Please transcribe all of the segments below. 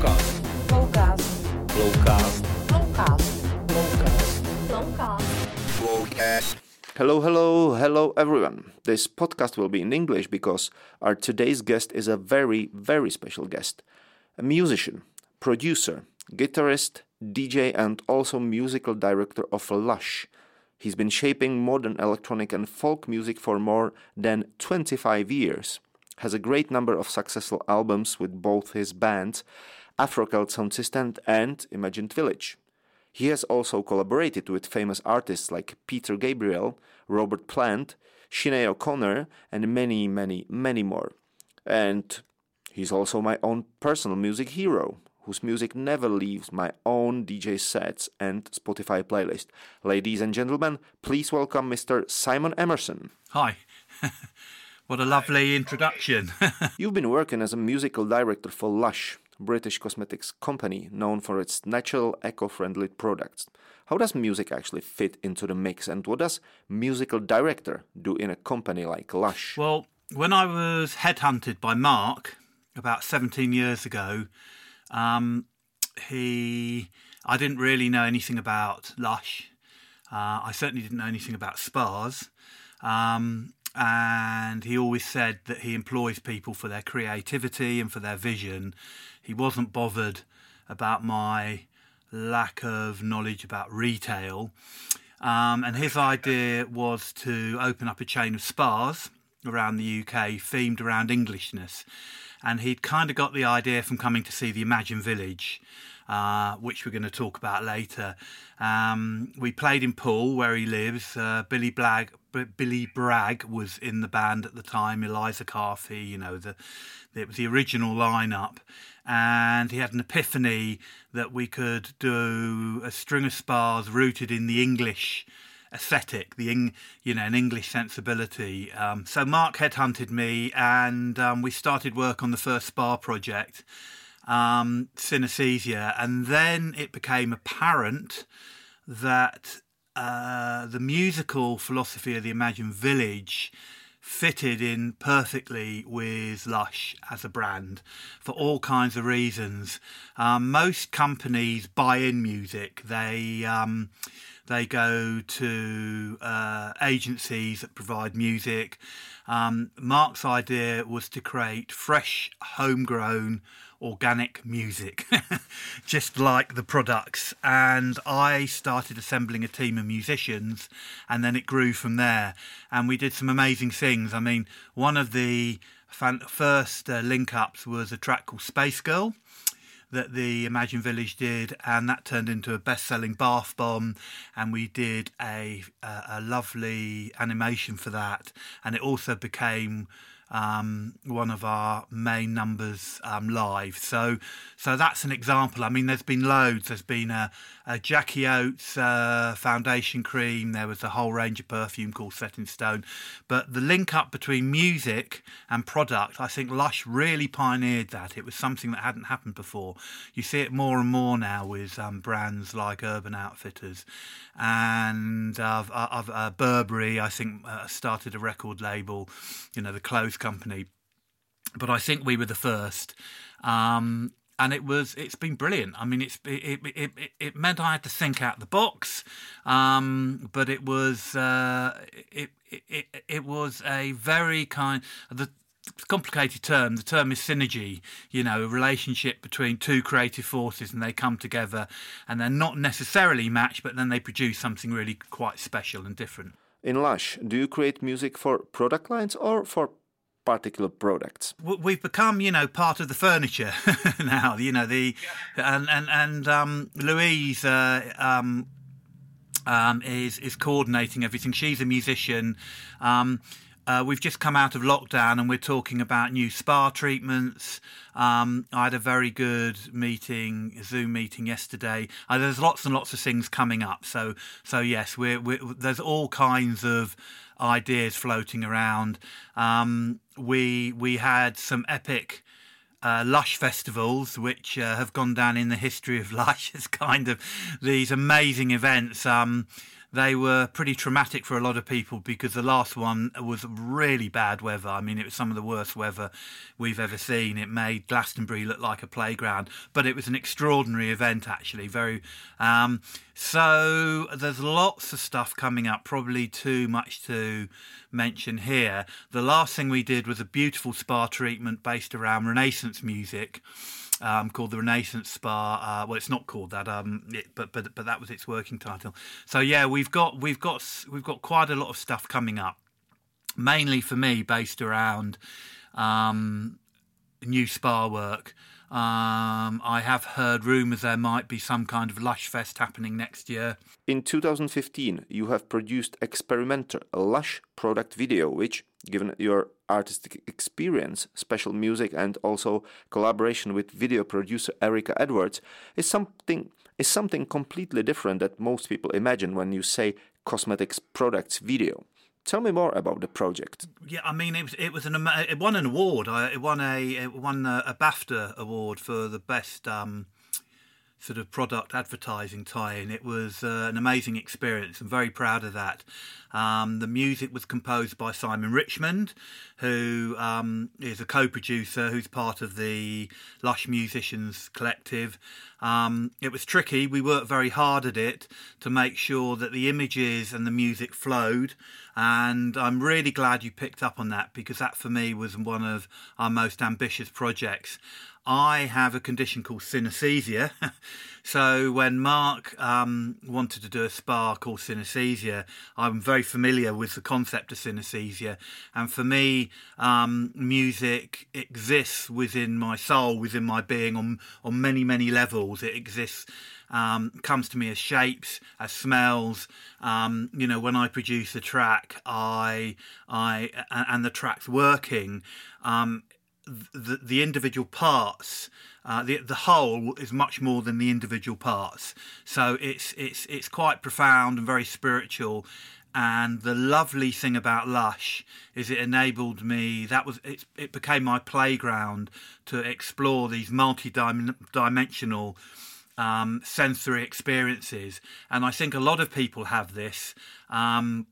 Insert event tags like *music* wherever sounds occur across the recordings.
Flowcast. Flowcast. Flowcast. Flowcast. Flowcast. Flowcast. Hello, hello, hello, everyone. This podcast will be in English because our today's guest is a very, very special guest. A musician, producer, guitarist, DJ, and also musical director of Lush. He's been shaping modern electronic and folk music for more than 25 years. Has a great number of successful albums with both his bands, Afrocelt Sound System and Imagined Village. He has also collaborated with famous artists like Peter Gabriel, Robert Plant, Sinead O'Connor, and many, many, many more. And he's also my own personal music hero, whose music never leaves my own DJ sets and Spotify playlist. Ladies and gentlemen, please welcome Mr. Simon Emmerson. Hi. *laughs* what a lovely introduction. *laughs* You've been working as a musical director for Lush, British cosmetics company known for its natural, eco-friendly products. How does music actually fit into the mix and what does musical director do in a company like Lush? well, when I was headhunted by Mark about 17 years ago, um, he, I didn't really know anything about Lush. Uh, I certainly didn't know anything about spas. Um, and he always said that he employs people for their creativity and for their vision. He wasn't bothered about my lack of knowledge about retail. Um, and his idea was to open up a chain of spas around the UK themed around Englishness. And he'd kind of got the idea from coming to see the Imagine Village, uh, which we're going to talk about later. Um, we played in Poole, where he lives. Uh, Billy Blag, B- Billy Bragg was in the band at the time. Eliza Carthy, you know, the it was the original lineup, and he had an epiphany that we could do a string of spars rooted in the English aesthetic, the you know, an English sensibility. Um, so Mark headhunted me, and um, we started work on the first spa project, um, synesthesia, and then it became apparent that uh, the musical philosophy of the Imagine Village fitted in perfectly with Lush as a brand for all kinds of reasons. Um, most companies buy in music. They um, they go to uh, agencies that provide music. Um, Mark's idea was to create fresh, homegrown, organic music, *laughs* just like the products. And I started assembling a team of musicians, and then it grew from there. And we did some amazing things. I mean, one of the fan- first uh, link ups was a track called Space Girl that the Imagine Village did, and that turned into a best-selling bath bomb. And we did a a, a lovely animation for that, and it also became um, one of our main numbers um, live. So, so that's an example. I mean, there's been loads. There's been a, a Jackie Oates uh, foundation cream. There was a whole range of perfume called Set in Stone. But the link up between music and product, I think Lush really pioneered that. It was something that hadn't happened before. You see it more and more now with um, brands like Urban Outfitters and uh, of uh, Burberry. I think uh, started a record label, you know, the clothes company. But I think we were the first. Um, and it was it's been brilliant. I mean, it's it it, it, it meant I had to think out the box, um, but it was uh, it, it it was a very kind the complicated term. The term is synergy. You know, a relationship between two creative forces, and they come together, and they're not necessarily matched, but then they produce something really quite special and different. In Lush, do you create music for product lines or for particular products? We've become, you know, part of the furniture *laughs* now. You know, the and and and um, Louise. Uh, um, um, is is coordinating everything. She's a musician. Um, uh, we've just come out of lockdown and we're talking about new spa treatments. Um, I had a very good meeting, Zoom meeting yesterday. Uh, there's lots and lots of things coming up. So, so yes, we're, we're, there's all kinds of ideas floating around. Um, we we had some epic uh, Lush festivals, which uh, have gone down in the history of *laughs* Lush as kind of these amazing events. Um, they were pretty traumatic for a lot of people because the last one was really bad weather. I mean, it was some of the worst weather we've ever seen. It made Glastonbury look like a playground, but it was an extraordinary event, actually. Very. Um, so there's lots of stuff coming up, probably too much to mention here. The last thing we did was a beautiful spa treatment based around Renaissance music um, called the Renaissance Spa. Uh, well, it's not called that, um, it, but but but that was its working title. So yeah, we've got we've got we've got quite a lot of stuff coming up, mainly for me based around um, new spa work. Um, I have heard rumours there might be some kind of Lush Fest happening next year. In 2015, you have produced Experimenter, a Lush product video, which, given your artistic experience, special music, and also collaboration with video producer Erica Edwards, is something is something completely different that most people imagine when you say cosmetics products video. Tell me more about the project. Yeah, I mean, it was it was an it won an award. It won a it won a, a BAFTA award for the best um, sort of product advertising tie-in. It was uh, an amazing experience. I'm very proud of that. Um, the music was composed by Simon Richmond, who um, is a co-producer who's part of the Lush Musicians Collective. Um, it was tricky. We worked very hard at it to make sure that the images and the music flowed. And I'm really glad you picked up on that because that for me was one of our most ambitious projects. I have a condition called synesthesia. *laughs* so when Mark um, wanted to do a spa called synesthesia, I'm very familiar with the concept of synesthesia. And for me, um, music exists within my soul, within my being on, on many, many levels. It exists. Um, comes to me as shapes, as smells. Um, you know, when I produce a track, I, I, and the track's working. Um, the, the individual parts, uh, the the whole is much more than the individual parts. So it's it's it's quite profound and very spiritual. And the lovely thing about Lush is it enabled me. That was it. It became my playground to explore these multi-dimensional um, sensory experiences. And I think a lot of people have this. Um,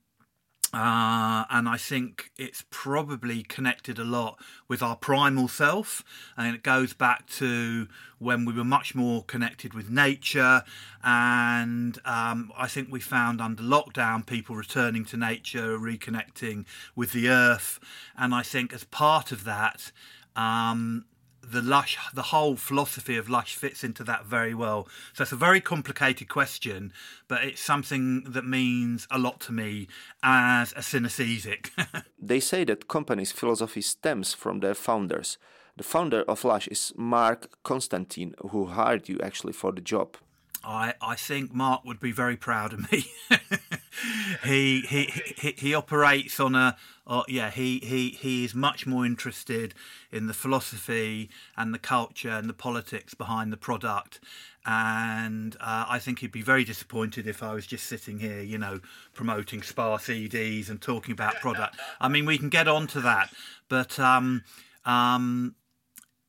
uh, and I think it's probably connected a lot with our primal self, and it goes back to when we were much more connected with nature. And um, I think we found under lockdown people returning to nature, reconnecting with the earth, and I think as part of that, um, the lush the whole philosophy of lush fits into that very well. So it's a very complicated question but it's something that means a lot to me as a synesthesic *laughs* they say that company's philosophy stems from their founders. The founder of lush is mark constantine who hired you actually for the job I, I think Mark would be very proud of me. *laughs* he, he he he operates on a uh, yeah he, he he is much more interested in the philosophy and the culture and the politics behind the product and uh, I think he'd be very disappointed if I was just sitting here, you know, promoting Spa CDs and talking about product. I mean, we can get on to that, but um, um,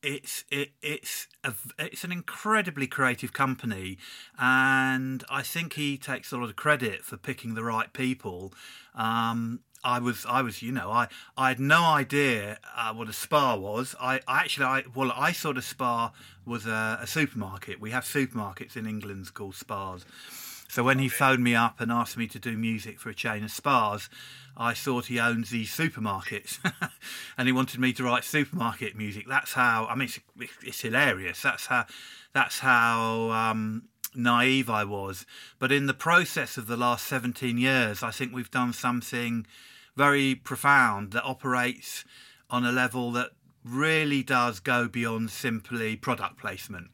it's it, it's a, it's an incredibly creative company, and I think he takes a lot of credit for picking the right people. Um, I was I was you know I I had no idea uh, what a spa was. I, I actually I well I thought a spa was a, a supermarket. We have supermarkets in England called spas. So when he phoned me up and asked me to do music for a chain of spas, I thought he owns these supermarkets, *laughs* and he wanted me to write supermarket music. That's how I mean, it's, it's hilarious. That's how that's how um, naive I was. But in the process of the last 17 years, I think we've done something very profound that operates on a level that really does go beyond simply product placement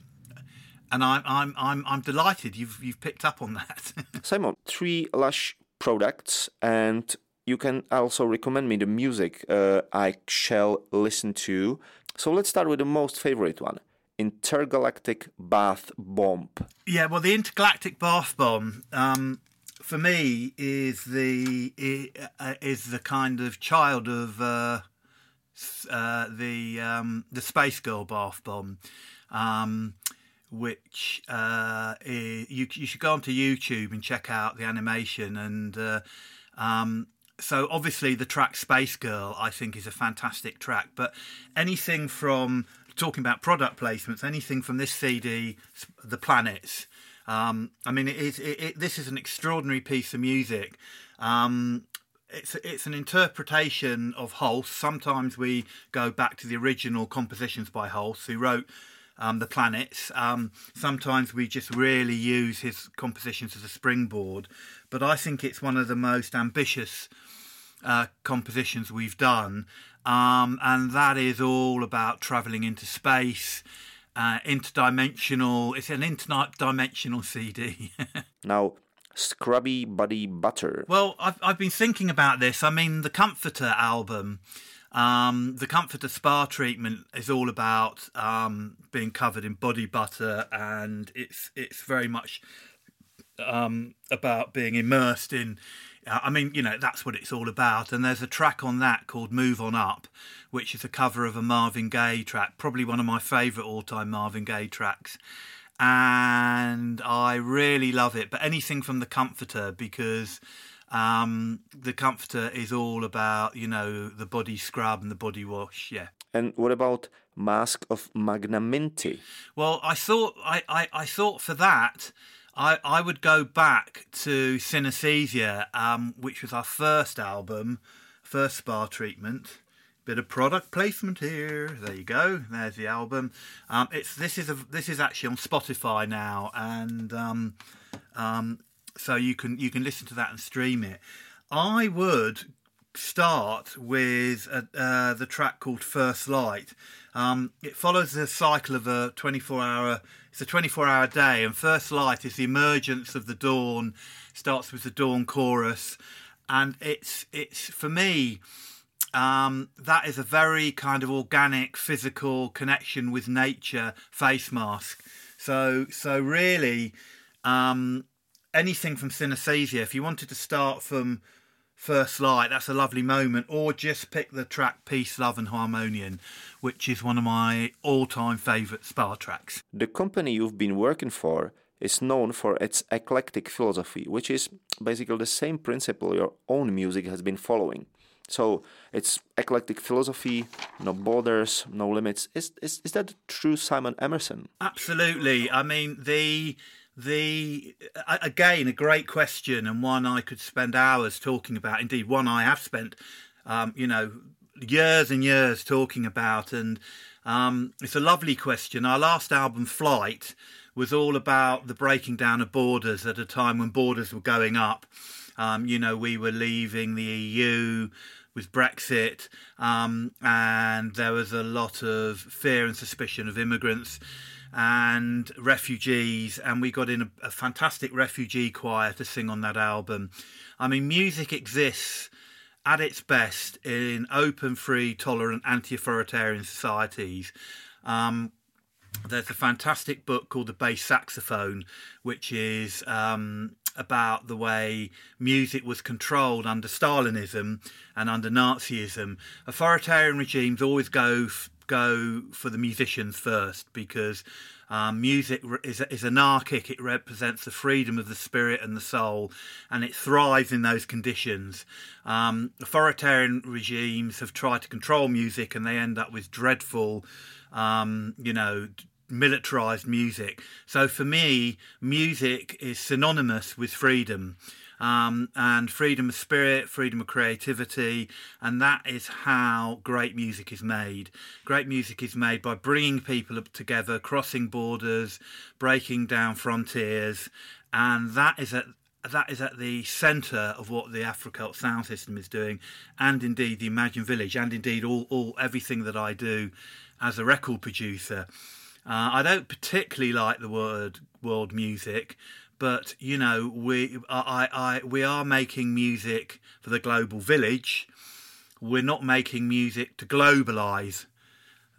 and I'm I'm I'm I'm delighted you've you've picked up on that. *laughs* Simon, three Lush products, and you can also recommend me the music uh, I shall listen to. So let's start with the most favorite one. Intergalactic Bath Bomb. Yeah, well, the Intergalactic Bath Bomb, um, for me, is the is the kind of child of uh, uh, the um, the Space Girl Bath Bomb. Um, which uh, is, you you should go onto YouTube and check out the animation and. Uh, um, so obviously the track Space Girl I think is a fantastic track, but anything from talking about product placements, anything from this CD, The Planets. Um, I mean, it is. It, it, this is an extraordinary piece of music. Um, it's it's an interpretation of Holst. Sometimes we go back to the original compositions by Holst, who wrote um, the planets. Um, sometimes we just really use his compositions as a springboard, but I think it's one of the most ambitious uh, compositions we've done, um, and that is all about travelling into space. Uh, interdimensional. It's an interdimensional CD. *laughs* now, Scrubee Body Butter. Well, I've I've been thinking about this. I mean, the Comforter album um, the Comforter Spa treatment is all about um, being covered in body butter, and it's it's very much um, about being immersed in. Uh, I mean, you know, that's what it's all about. And there's a track on that called "Move On Up," which is a cover of a Marvin Gaye track, probably one of my favourite all-time Marvin Gaye tracks. And I really love it. But anything from the Comforter because um, the comforter is all about you know the body scrub and the body wash. Yeah. And what about Mask of Magnaminty? Well, I thought I, I, I thought for that I, I would go back to Synesthesia, um, which was our first album, first spa treatment. Bit of product placement here. There you go. There's the album. Um, it's this is a this is actually on Spotify now, and um, um, so you can you can listen to that and stream it. I would start with uh, the track called First Light. Um, it follows the cycle of a 24 hour. It's a 24 hour day, and First Light is the emergence of the dawn. Starts with the dawn chorus, and it's it's for me. Um, that is a very kind of organic, physical connection with nature face mask. So, so really, um, anything from synesthesia, if you wanted to start from First Light, that's a lovely moment, or just pick the track Peace, Love and Harmonium, which is one of my all time favourite spa tracks. The company you've been working for is known for its eclectic philosophy, which is basically the same principle your own music has been following. So it's eclectic philosophy, no borders, no limits. Is, is, is that true, Simon Emmerson? Absolutely. I mean, the the again a great question and one I could spend hours talking about. Indeed, one I have spent, um, you know, years and years talking about, and um, it's a lovely question. Our last album, Flight, was all about the breaking down of borders at a time when borders were going up. Um, you know, we were leaving the EU with Brexit, um, and there was a lot of fear and suspicion of immigrants and refugees, and we got in a, a, fantastic refugee choir to sing on that album. I mean, music exists at its best in open, free, tolerant, anti authoritarian societies. Um, there's a fantastic book called The Bass Saxophone, which is um, about the way music was controlled under Stalinism and under Nazism. Authoritarian regimes always go go for the musicians first because um, music is, is anarchic. It represents the freedom of the spirit and the soul, and it thrives in those conditions. Um, authoritarian regimes have tried to control music, and they end up with dreadful, um, you know, militarized music. So for me, music is synonymous with freedom um, and freedom of spirit, freedom of creativity, and that is how great music is made. Great music is made by bringing people together, crossing borders, breaking down frontiers, and that is at that is at the centre of what the Afrocelt sound system is doing, and indeed the Imagine Village, and indeed all, all everything that I do as a record producer. Uh, I don't particularly like the word world music but you know we I, I we are making music for the global village. We're not making music to globalize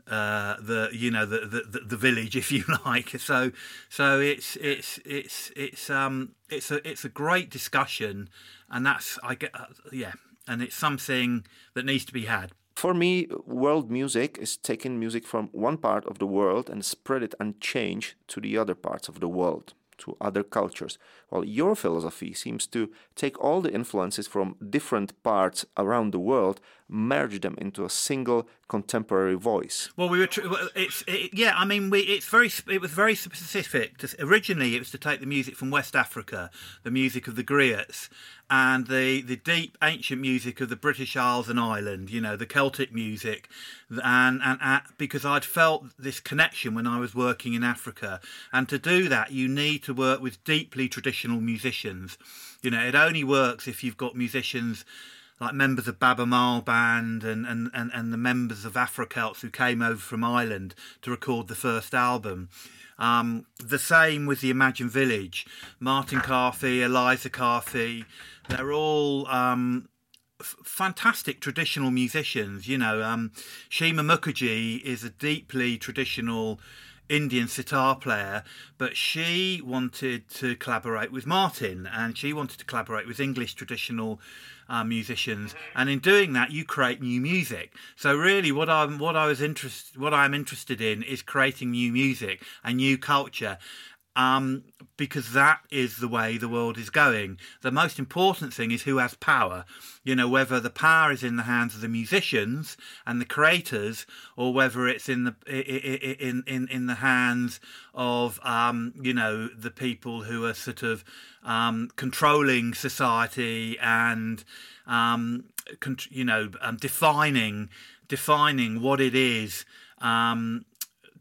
uh, the you know the, the the village *laughs* if you like. So so it's it's it's it's um it's a it's a great discussion and that's I get uh, yeah and it's something that needs to be had. For me, world music is taking music from one part of the world and spread it unchanged to the other parts of the world, to other cultures. While your philosophy seems to take all the influences from different parts around the world, merge them into a single contemporary voice. Well, we were. Tr- it's it, yeah. I mean, we it's very. It was very specific. To, originally, it was to take the music from West Africa, the music of the griots, and the the deep ancient music of the British Isles and Ireland. You know, the Celtic music, and and uh, because I'd felt this connection when I was working in Africa, and to do that, you need to work with deeply traditional musicians. You know, it only works if you've got musicians like members of Baaba Maal Band and, and, and, and the members of Afrocelts who came over from Ireland to record the first album. Um, the same with the Imagine Village. Martin Carthy, Eliza Carthy, they're all um, f- fantastic traditional musicians. You know, um, Sheema Mukherjee is a deeply traditional Indian sitar player, but she wanted to collaborate with Martin and she wanted to collaborate with English traditional uh, musicians. And in doing that, you create new music. So really, what I'm what I was interested what I'm interested in is creating new music and new culture. Um, because that is the way the world is going. The most important thing is who has power. You know, whether the power is in the hands of the musicians and the creators, or whether it's in the in in in the hands of um, you know the people who are sort of um, controlling society and um, you know um, defining defining what it is. Um,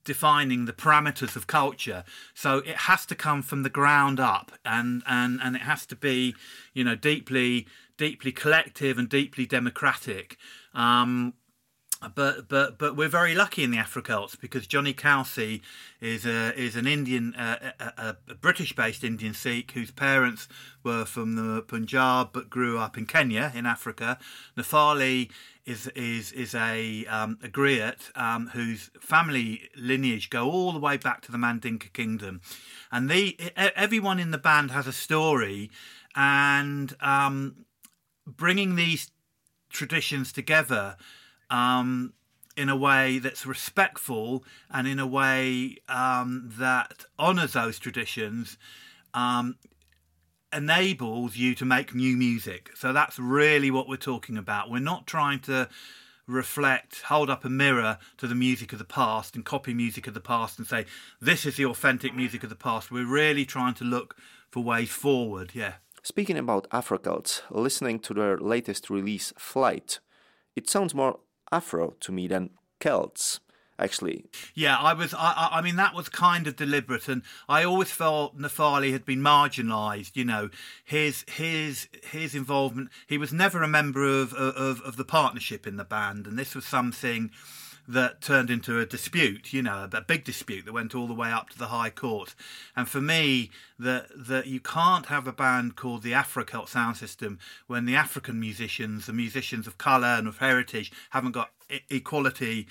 defining the parameters of culture. So it has to come from the ground up, and and and it has to be, you know, deeply deeply collective and deeply democratic. Um, but but but we're very lucky in the Afrocelts because Johnny Kalsi is a is an Indian uh, a, a British-based Indian Sikh whose parents were from the Punjab but grew up in Kenya in Africa. N'Faly is is is a um, a griot um, whose family lineage go all the way back to the Mandinka kingdom, and the everyone in the band has a story, and um, bringing these traditions together um, in a way that's respectful and in a way um, that honours those traditions um, enables you to make new music. So that's really what we're talking about. We're not trying to reflect, hold up a mirror to the music of the past and copy music of the past and say, this is the authentic music of the past. We're really trying to look for ways forward, yeah. Speaking about Afrocelts, listening to their latest release, Flight, it sounds more Afro to me than Celts. Actually, Yeah, I was. I, I mean, that was kind of deliberate, and I always felt N'Faly had been marginalised. You know, his his his involvement. He was never a member of of of the partnership in the band, and this was something that turned into a dispute. You know, a big dispute that went all the way up to the High Court. And for me, that that you can't have a band called the Afrocelt Sound System when the African musicians, the musicians of colour and of heritage, haven't got e- equality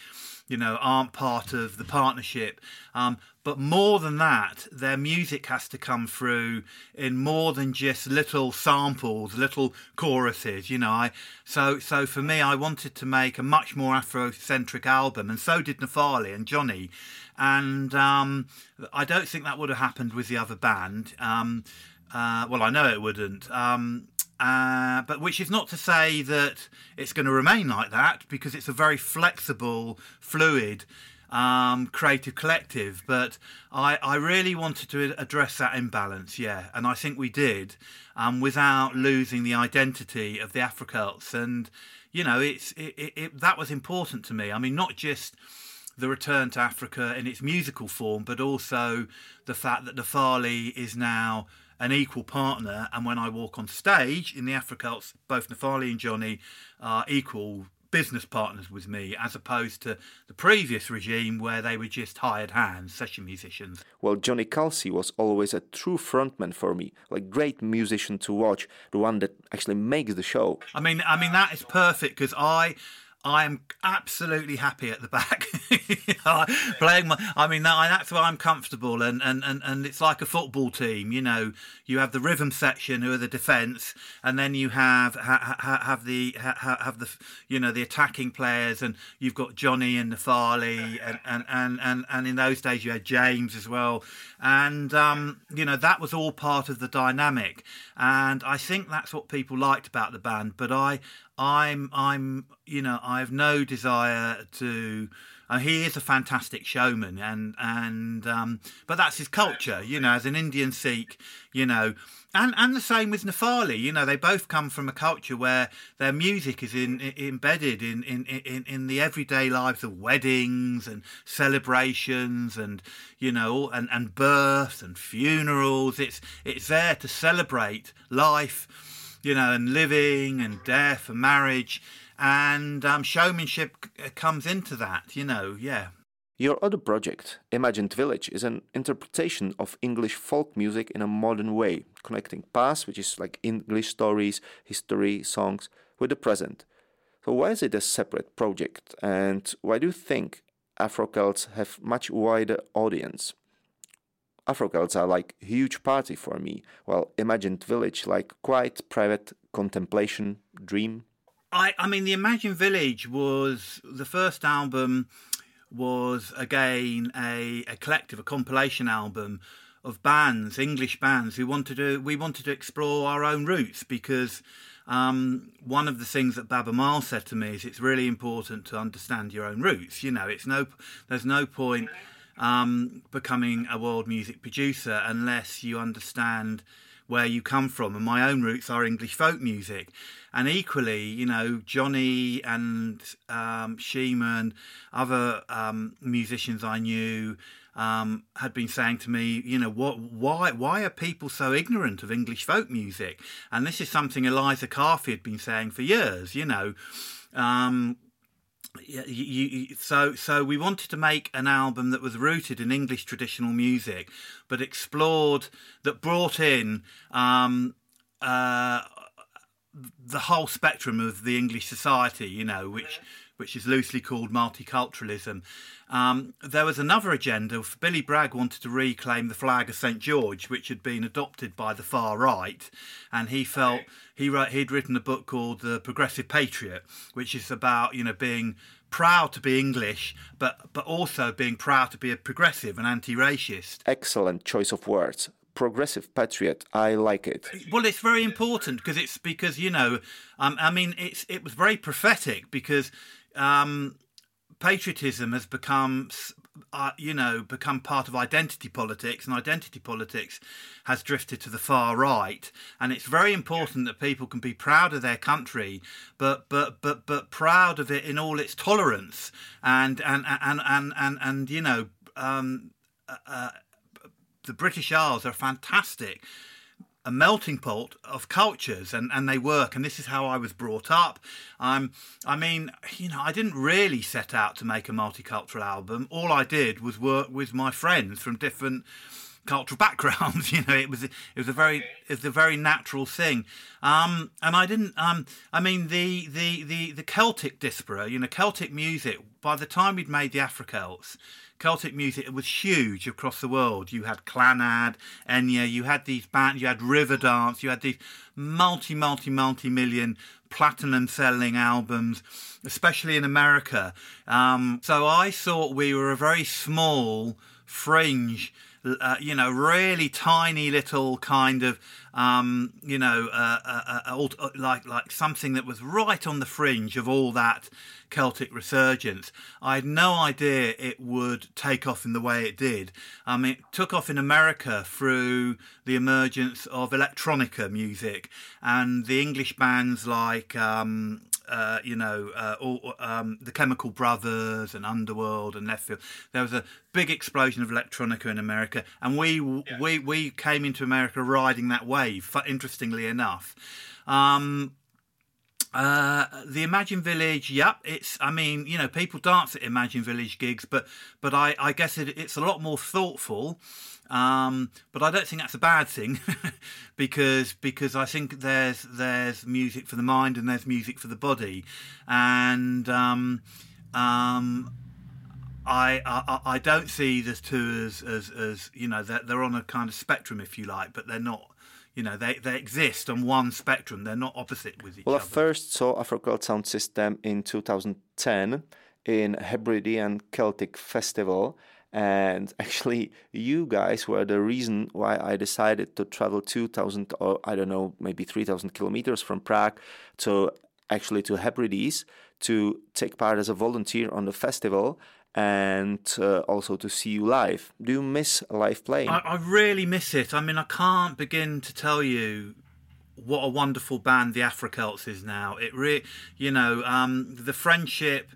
you know, aren't part of the partnership. Um, but more than that, their music has to come through in more than just little samples, little choruses. You know, I so so for me, I wanted to make a much more Afrocentric album, and so did N'Faly and Johnny. And um, I don't think that would have happened with the other band. Um, uh, well, I know it wouldn't. Um, uh, but which is not to say that it's going to remain like that because it's a very flexible, fluid, um, creative collective. But I, I really wanted to address that imbalance, yeah, and I think we did, um, without losing the identity of the Afrocelts. And you know, it's it, it, it, that was important to me. I mean, not just the return to Africa in its musical form, but also the fact that N'Faly is now an equal partner. And when I walk on stage in the Afrocelts, both N'Faly and Johnny are equal business partners with me, as opposed to the previous regime where they were just hired hands, session musicians. Well, Johnny Kalsi was always a true frontman for me, like great musician to watch, the one that actually makes the show. I mean, I mean that is perfect because I. I am absolutely happy at the back, *laughs* playing my. I mean, that, that's where I'm comfortable, and, and, and, and it's like a football team. You know, you have the rhythm section who are the defence, and then you have ha, ha, have the ha, have the you know the attacking players, and you've got Johnny and N'Faly, and and, and, and and in those days you had James as well, and um, you know that was all part of the dynamic, and I think that's what people liked about the band. But I I'm I'm you know I have no desire to. Uh, he is a fantastic showman, and and um, but that's his culture, you know. As an Indian Sikh, you know, and and the same with N'Faly. You know, they both come from a culture where their music is in, in, embedded in, in in in the everyday lives of weddings and celebrations, and you know, and and births and funerals. It's it's there to celebrate life you know, and living and death and marriage. And um, showmanship c- comes into that, you know, yeah. Your other project, Imagined Village, is an interpretation of English folk music in a modern way, connecting past, which is like English stories, history, songs, with the present. So, why is it a separate project, and why do you think Afro Celts have much wider audience? Afro Celts are like huge party for me, while Imagined Village like quite private contemplation dream. I, I mean, the Imagined Village was the first album was again a, a collective, a compilation album of bands, English bands who wanted to. We wanted to explore our own roots because um, one of the things that Baaba Maal said to me is it's really important to understand your own roots. You know, it's no, there's no point um, becoming a world music producer unless you understand where you come from. And my own roots are English folk music. And equally, you know, Johnny and um, and other um, musicians I knew um, had been saying to me, you know, what, why, why are people so ignorant of English folk music? And this is something Eliza Carthy had been saying for years, you know. Um, you, you, so so we wanted to make an album that was rooted in English traditional music, but explored that brought in um, uh, the whole spectrum of the English society. You know, which which is loosely called multiculturalism. Um, there was another agenda. Billy Bragg wanted to reclaim the flag of St George, which had been adopted by the far right, and he felt he wrote, he'd written a book called The Progressive Patriot, which is about you know being proud to be English, but but also being proud to be a progressive and anti-racist. Excellent choice of words progressive patriot. I like it. Well, it's very important because it's because you know, um, I mean, it's it was very prophetic because um, patriotism has become, uh, you know, become part of identity politics, and identity politics has drifted to the far right. And it's very important that people can be proud of their country, but but but but proud of it in all its tolerance, and and and and and, and you know. Um, uh, uh the British Isles are fantastic a melting pot of cultures and, and they work and this is how I was brought up. Um, I mean, you know, I didn't really set out to make a multicultural album. All I did was work with my friends from different cultural *laughs* backgrounds. you know, it was it was a very it was a very natural thing. Um, and I didn't. Um, I mean, the the the the Celtic diaspora. You know, Celtic music. By the time we'd made the Afro Celts, Celtic music was huge across the world. You had Clannad, Enya, you had these bands, you had Riverdance, you had these multi, multi, multi million platinum selling albums, especially in America. Um, so I thought we were a very small fringe uh, you know, really tiny little kind of, um, you know, uh, uh, uh, uh, like like something that was right on the fringe of all that Celtic resurgence. I had no idea it would take off in the way it did. Um, it took off in America through the emergence of electronica music and the English bands like um, uh, you know, uh, all, um, the Chemical Brothers and Underworld and Leftfield. There was a big explosion of electronica in America, and we yeah. we we came into America riding that wave. Interestingly enough. Um, Uh, the Imagine Village, yep. It's, I mean, you know, people dance at Imagine Village gigs, but but I, I guess it, it's a lot more thoughtful. Um, but I don't think that's a bad thing *laughs* because because I think there's there's music for the mind and there's music for the body, and um, um, I, I I don't see the two as as, as you know they're, they're on a kind of spectrum if you like, but they're not. You know they, they exist on one spectrum. They're not opposite with each other. Well, I first saw Afrocelt Sound System in 2010 in Hebridean Celtic Festival. And *laughs* actually, you guys were the reason why I decided to travel 2,000 or I don't know, maybe 3,000 kilometers from Prague to actually to Hebrides to take part as a volunteer on the festival and uh, also to see you live. Do you miss live playing? I, I really miss it. I mean, I can't begin to tell you what a wonderful band the Afrocelts is now. It really, you know, um, the friendship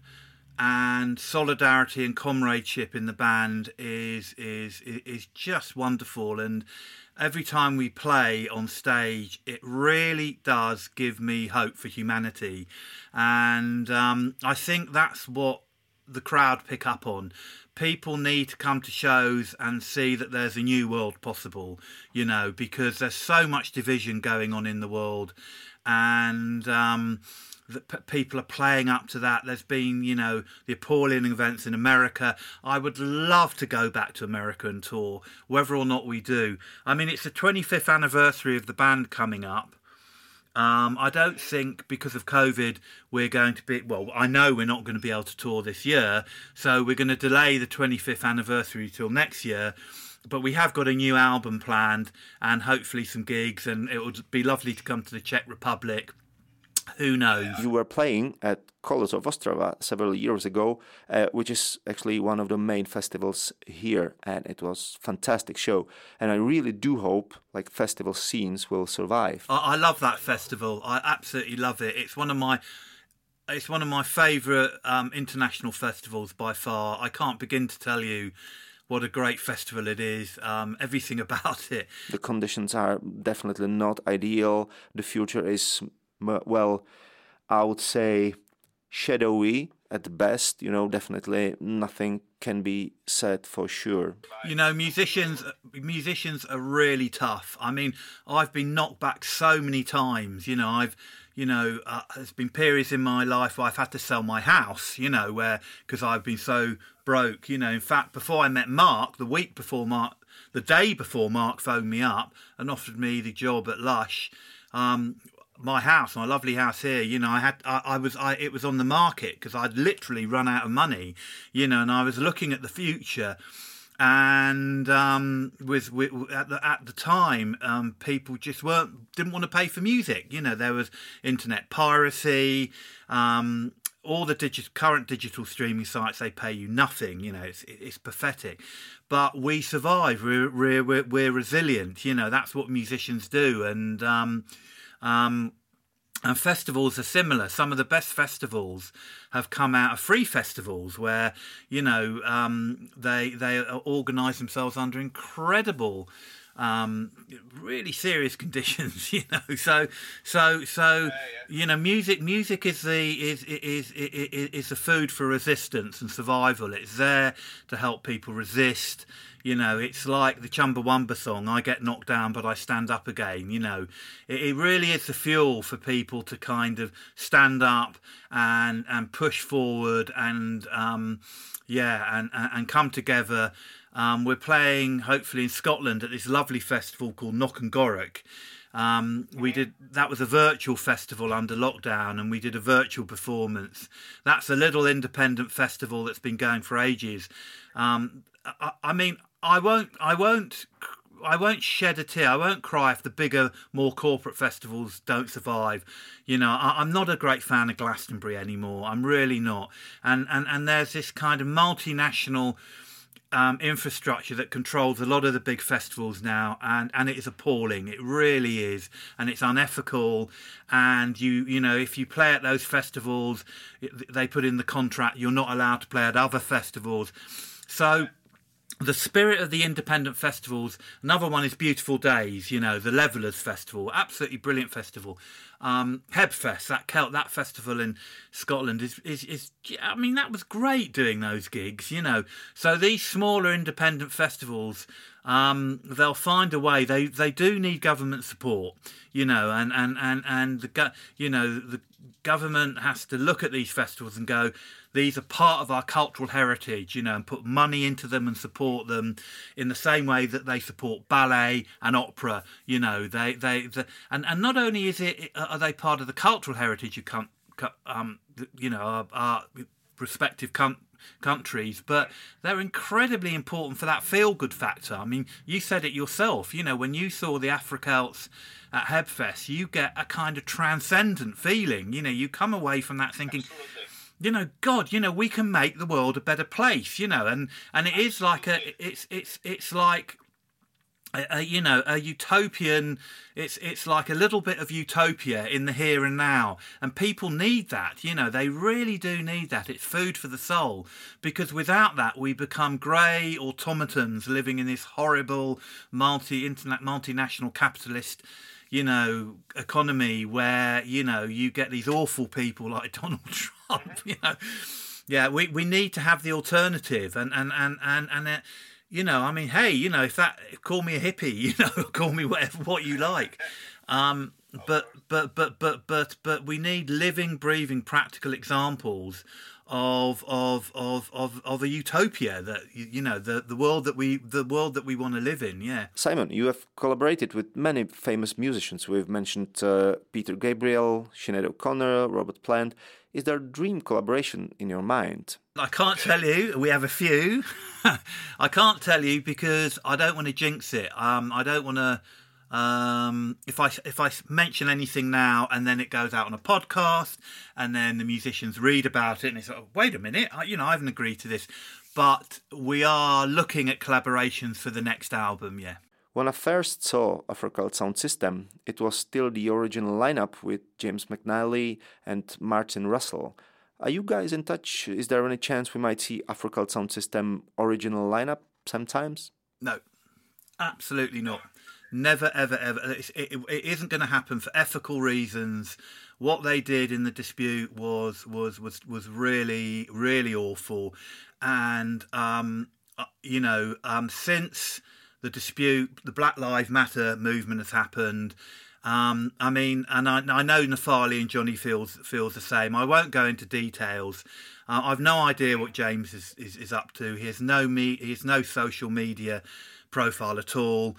and solidarity and comradeship in the band is is is just wonderful and every time we play on stage it really does give me hope for humanity and um, i think that's what the crowd pick up on people need to come to shows and see that there's a new world possible you know because there's so much division going on in the world and um, that people are playing up to that. There's been, you know, the appalling events in America. I would love to go back to America and tour, whether or not we do. I mean, it's the 25th anniversary of the band coming up. Um, I don't think because of COVID we're going to be. Well, I know we're not going to be able to tour this year, so we're going to delay the 25th anniversary till next year. But we have got a new album planned and hopefully some gigs, and it would be lovely to come to the Czech Republic. Who knows? you were playing at Colors of Ostrava several years ago, uh, which is actually one of the main festivals here, and it was fantastic show. And I really do hope like festival scenes will survive. I, I love that festival. I absolutely love it. It's one of my it's one of my favourite um, international festivals by far. I can't begin to tell you what a great festival it is. Um, everything *laughs* about it. The conditions are definitely not ideal. The future is well, I would say shadowy at best. You know, definitely nothing can be said for sure. You know, musicians musicians are really tough. I mean, I've been knocked back so many times. You know, I've you know, uh, there's been periods in my life where I've had to sell my house. You know, where because I've been so broke. You know, in fact, before I met Mark, the week before Mark, the day before Mark phoned me up and offered me the job at Lush. Um, my house, my lovely house here, you know, I had, I, I was, I, it was on the market because I'd literally run out of money, you know, and I was looking at the future, and um, with, with at the at the time, um, people just weren't didn't want to pay for music. You know, there was internet piracy. Um, all the current digital streaming sites they pay you nothing you know it's it's pathetic but we survive we're we're, we're, we're resilient you know that's what musicians do and um, um, and festivals are similar. Some of the best festivals have come out of free festivals where you know um, they they organise themselves under incredible. Um, really serious *laughs* conditions, you know. So, so, so, you know, music. Music is the is is is is the food for resistance and survival. It's there to help people resist. You know, it's like the Chumbawamba song, I get knocked down, but I stand up again. You know, it, it really is the fuel for people to kind of stand up and, and push forward and, um, yeah, and, and, and come together. Um, we're playing, hopefully, in Scotland at this lovely festival called Knockengorroch. Um, we did that was a virtual festival under lockdown, and we did a virtual performance. That's a little independent festival that's been going for ages. Um, I, I mean, I won't, I won't, I won't shed a tear. I won't cry if the bigger, more corporate festivals don't survive. You know, I, I'm not a great fan of Glastonbury anymore. I'm really not. And and and there's this kind of multinational um, infrastructure that controls a lot of the big festivals now, and, and it is appalling. It really is, and it's unethical. And you you know, if you play at those festivals, they put in the contract you're not allowed to play at other festivals. So the spirit of the independent festivals. Another one is Beautiful Days, you know, the Levellers Festival, absolutely brilliant festival. um, Hebfest, that Celt, that festival in Scotland is, is, is, I mean, that was great doing those gigs, you know. So these smaller independent festivals, um, they'll find a way. They they do need government support, you know, and and and and the you know the government has to look at these festivals and go, these are part of our cultural heritage, you know, and put money into them and support them in the same way that they support ballet and opera. You know, they they, and and not only is it are they part of the cultural heritage can't um you know our, our respective countries, but they're incredibly important for that feel good factor. I mean, you said it yourself, you know, when you saw the Afrocelts at Hebfest, you get a kind of transcendent feeling. You know, you come away from that thinking, Absolutely. You know, God, you know, we can make the world a better place, you know, and and it is like a, it's it's it's like a, a, you know a utopian it's it's like a little bit of utopia in the here and now. And people need that you know they really do need that. It's food for the soul. Because without that we become grey automatons living in this horrible multi internet multinational capitalist you know economy where you know you get these awful people *laughs* like Donald Trump *laughs* you know yeah we, we need to have the alternative and and and and, and it, you know, I mean, hey, you know, if that call me a hippie, *laughs* you know, call me whatever what you like. Um, but but but but but but we need living, breathing, practical examples of of of of, of a utopia that you, know the the world that we the world that we want to live in. Yeah. Simon, you have collaborated with many famous musicians. We've mentioned uh, Peter Gabriel, Sinead O'Connor, Robert Plant. Is there a dream collaboration in your mind? I can't tell you. We have a few. *laughs* I can't tell you because I don't want to jinx it. Um, I don't want to. Um, if I if I mention anything now and then it goes out on a podcast and then the musicians read about it and it's like, wait a minute, I, you know, I haven't agreed to this. But we are looking at collaborations for the next album. Yeah. When I first saw Afro Celt Sound System, it was still the original lineup with James McNally and Martin Russell. Are you guys in touch? Is there any chance we might see Afro Celt Sound System original lineup sometimes? No, absolutely not. Never, ever, ever. It's, it, it isn't going to happen for ethical reasons. What they did in the dispute was was was was really really awful, and um, uh, you know um, since the dispute, the Black Lives Matter movement has happened. Um, I mean, and I, I know N'Faly and Johnny feels feels the same. I won't go into details. Uh, I've no idea what James is, is, is up to. He has no me, he has no social media profile at all.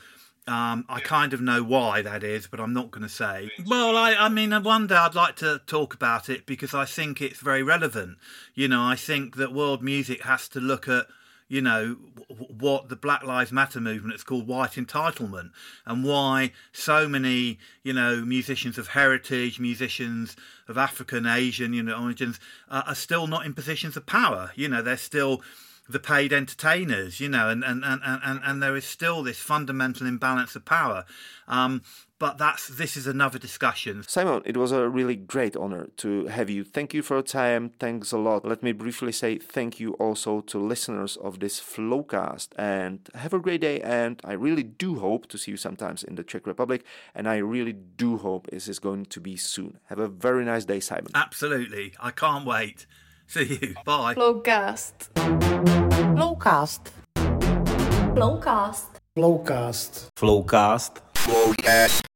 Um, I kind of know why that is, but I'm not going to say. Well, I, I mean, one day I'd like to talk about it because I think it's very relevant. You know, I think that world music has to look at you know what the black lives matter movement is called white entitlement and why so many you know musicians of heritage musicians of african asian you know origins uh, are still not in positions of power you know they're still the paid entertainers you know and and and and, and there is still this fundamental imbalance of power um, but that's this is another discussion. Simon, it was a really great honor to have you. Thank you for your time. Thanks a lot. Let me briefly say thank you also to listeners of this Flowcast and have a great day. And I really do hope to see you sometimes in the Czech Republic. And I really do hope this is going to be soon. Have a very nice day, Simon. Absolutely. I can't wait. See you. Bye. Flowcast. Flowcast. Flowcast. Flowcast. Flowcast. Flowcast.